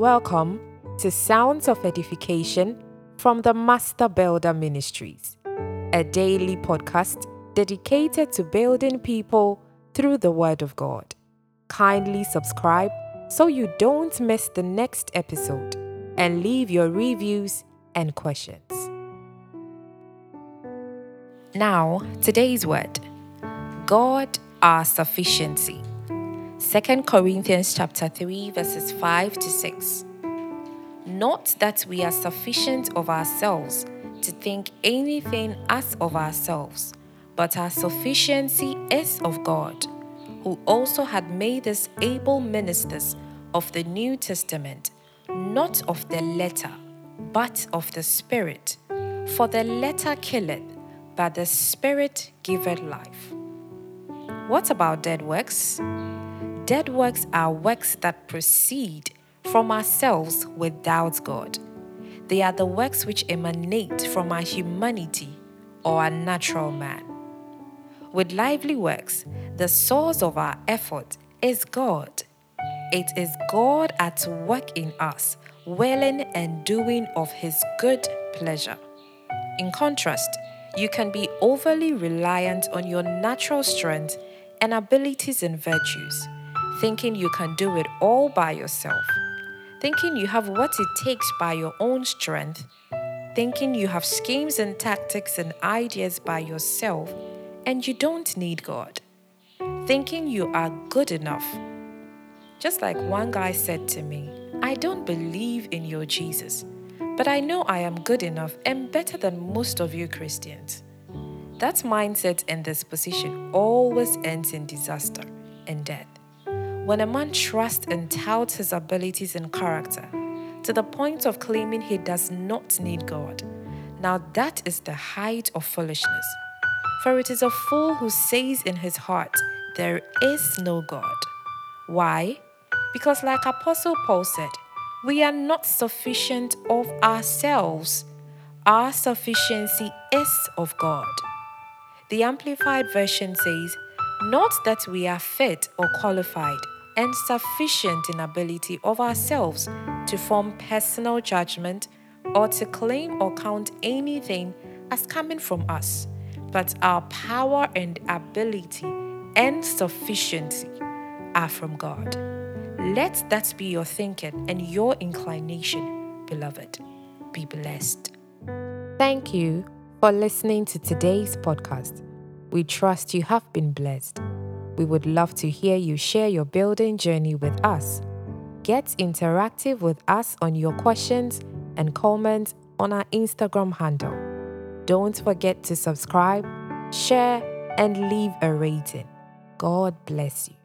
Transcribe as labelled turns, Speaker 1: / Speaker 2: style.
Speaker 1: Welcome to Sounds of Edification from the Master Builder Ministries, a daily podcast dedicated to building people through the Word of God. Kindly subscribe so you don't miss the next episode and leave your reviews and questions. Now, today's word God, our sufficiency. 2 Corinthians chapter 3 verses 5 to 6. Not that we are sufficient of ourselves to think anything as of ourselves, but our sufficiency is of God, who also had made us able ministers of the New Testament, not of the letter, but of the Spirit. For the letter killeth, but the Spirit giveth life. What about dead works? Dead works are works that proceed from ourselves without God. They are the works which emanate from our humanity or our natural man. With lively works, the source of our effort is God. It is God at work in us, willing and doing of His good pleasure. In contrast, you can be overly reliant on your natural strength and abilities and virtues thinking you can do it all by yourself, thinking you have what it takes by your own strength, thinking you have schemes and tactics and ideas by yourself and you don't need God, thinking you are good enough. Just like one guy said to me, I don't believe in your Jesus, but I know I am good enough and better than most of you Christians. That mindset and disposition always ends in disaster and death. When a man trusts and touts his abilities and character to the point of claiming he does not need God, now that is the height of foolishness. For it is a fool who says in his heart, There is no God. Why? Because, like Apostle Paul said, we are not sufficient of ourselves. Our sufficiency is of God. The Amplified Version says, Not that we are fit or qualified and sufficient in ability of ourselves to form personal judgment or to claim or count anything as coming from us, but our power and ability and sufficiency are from God. Let that be your thinking and your inclination, beloved. Be blessed. Thank you for listening to today's podcast. We trust you have been blessed. We would love to hear you share your building journey with us. Get interactive with us on your questions and comments on our Instagram handle. Don't forget to subscribe, share, and leave a rating. God bless you.